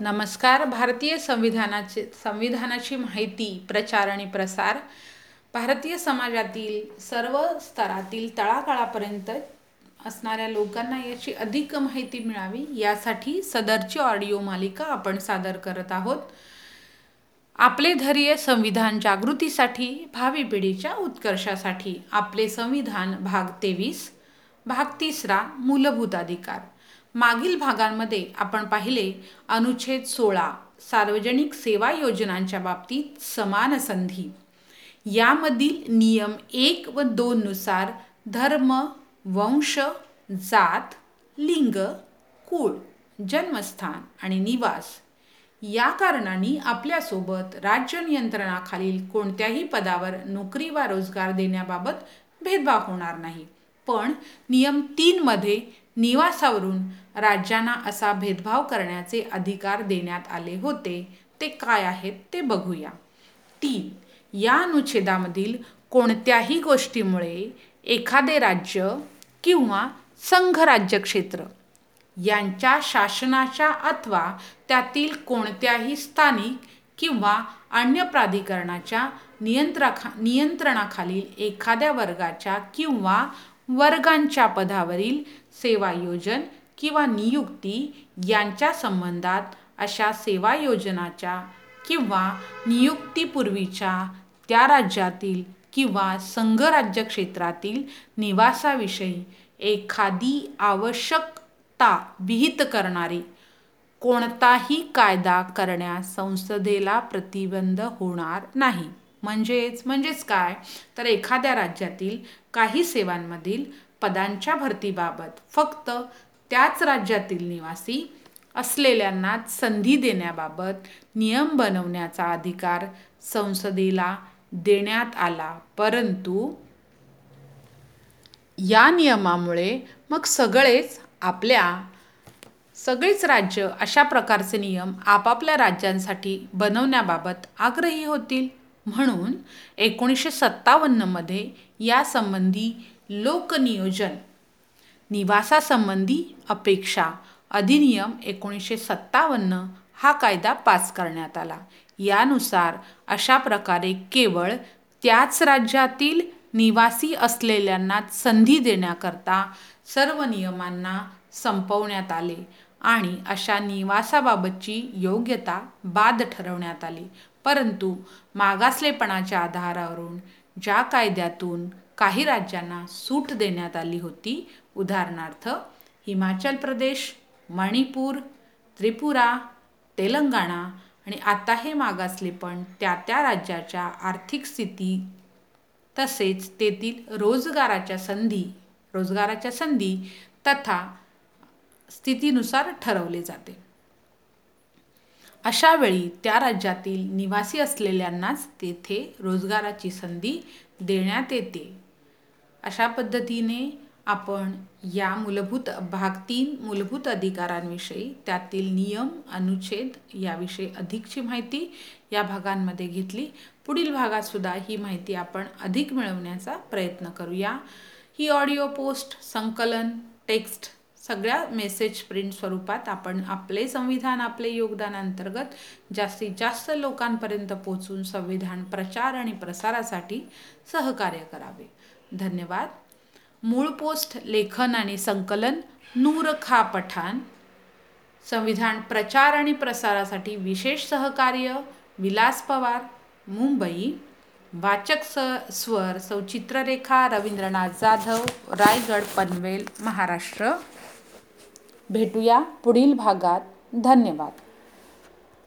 नमस्कार. भारतीय संविधानाचे संविधानाची माहिती प्रचार आणि प्रसार भारतीय समाजातील सर्व स्तरातील तळागाळापर्यंत असणाऱ्या लोकांना याची अधिक माहिती मिळावी यासाठी सदरची ऑडिओ मालिका आपण सादर करत आहोत. आपले धैर्य संविधान जागृतीसाठी भावी पिढीच्या उत्कर्षासाठी. आपले संविधान भाग तेवीस भाग तिसरा मूलभूत अधिकार. मागील भागांमध्ये आपण पाहिले अनुच्छेद सोळा सार्वजनिक सेवा योजनांच्या बाबतीत समान संधी. यामधील नियम एक व दोननुसार धर्म वंश जात लिंग कुळ जन्मस्थान आणि निवास. या कारणांनी आपल्यासोबत राज्य नियंत्रणाखालील कोणत्याही पदावर नोकरी वा रोजगार देण्याबाबत भेदभाव होणार नाही. पण नियम तीनमध्ये निवासावरून राज्यांना असा भेदभाव करण्याचे अधिकार देण्यात आले होते. ते काय आहेत ते बघूया. तीन. या अनुच्छेदामधील कोणत्याही गोष्टीमुळे एखादे राज्य किंवा संघ राज्यक्षेत्र यांच्या शासनाच्या अथवा त्यातील कोणत्याही स्थानिक किंवा अन्य प्राधिकरणाच्या नियंत्रा नियंत्रणाखालील एखाद्या वर्गाच्या किंवा वर्गांच्या पदावरील सेवायोजन किंवा नियुक्ती यांच्या संबंधात अशा सेवायोजनाच्या किंवा नियुक्तीपूर्वीच्या त्या राज्यातील किंवा संघराज्य क्षेत्रातील निवासाविषयी एखादी आवश्यकता विहित करणारी कोणताही कायदा करण्यास संसदेला प्रतिबंध होणार नाही. म्हणजेच म्हणजेच काय? तर एखाद्या राज्यातील काही सेवांमधील पदांच्या भरतीबाबत फक्त त्याच राज्यातील निवासी असलेल्यांनाच संधी देण्याबाबत नियम बनवण्याचा अधिकार संसदेला देण्यात आला. परंतु या नियमामुळे मग सगळेच आपल्या सगळीच राज्य अशा प्रकारचे नियम आपापल्या राज्यांसाठी बनवण्याबाबत आग्रही होतील? म्हणून एकोणीसशे सत्तावन्नमध्ये यासंबंधी लोकनियोजन निवासासंबंधी अपेक्षा अधिनियम एकोणीसशे सत्तावन्न हा कायदा पास करण्यात आला. यानुसार अशा प्रकारे केवळ त्याच राज्यातील निवासी असलेल्यांना संधी देण्याकरता सर्व नियमांना संपवण्यात आले आणि अशा निवासाबाबतची योग्यता बाद ठरवण्यात आली. परंतु मागासलेपणाच्या आधारावरून ज्या कायद्यातून काही राज्यांना सूट देण्यात आली होती उदाहरणार्थ हिमाचल प्रदेश मणिपूर त्रिपुरा तेलंगणा आणि आता हे मागासलेपण त्या त्या राज्याच्या आर्थिक स्थिती तसेच तेथील रोजगाराच्या संधी रोजगाराच्या संधी तथा स्थितीनुसार ठरवले जाते. अशावेळी त्या राज्यातील निवासी असलेल्यांनाच तेथे रोजगाराची संधी देण्यात येते. अशा पद्धतीने आपण या मूलभूत भाग तीन मूलभूत अधिकारांविषयी त्यातील नियम अनुच्छेद याविषयी अधिकची माहिती या भागांमध्ये घेतली. पुढील भागातसुद्धा ही माहिती आपण अधिक मिळवण्याचा प्रयत्न करूया. ही ऑडिओ पोस्ट संकलन टेक्स्ट सगळ्या मेसेज प्रिंट स्वरूपात आपण आपले संविधान आपले योगदान अंतर्गत जास्तीत जास्त लोकांपर्यंत पोचून संविधान प्रचार आणि प्रसारासाठी सहकार्य करावे. धन्यवाद. मूळ पोस्ट लेखन आणि संकलन नूर खा पठाण. संविधान प्रचार आणि प्रसारासाठी विशेष सहकार्य विलास पवार मुंबई. वाचक स स्वर सौचित्ररेखा रवींद्रनाथ जाधव रायगड पनवेल महाराष्ट्र. भेटूया पुढील भागात. धन्यवाद.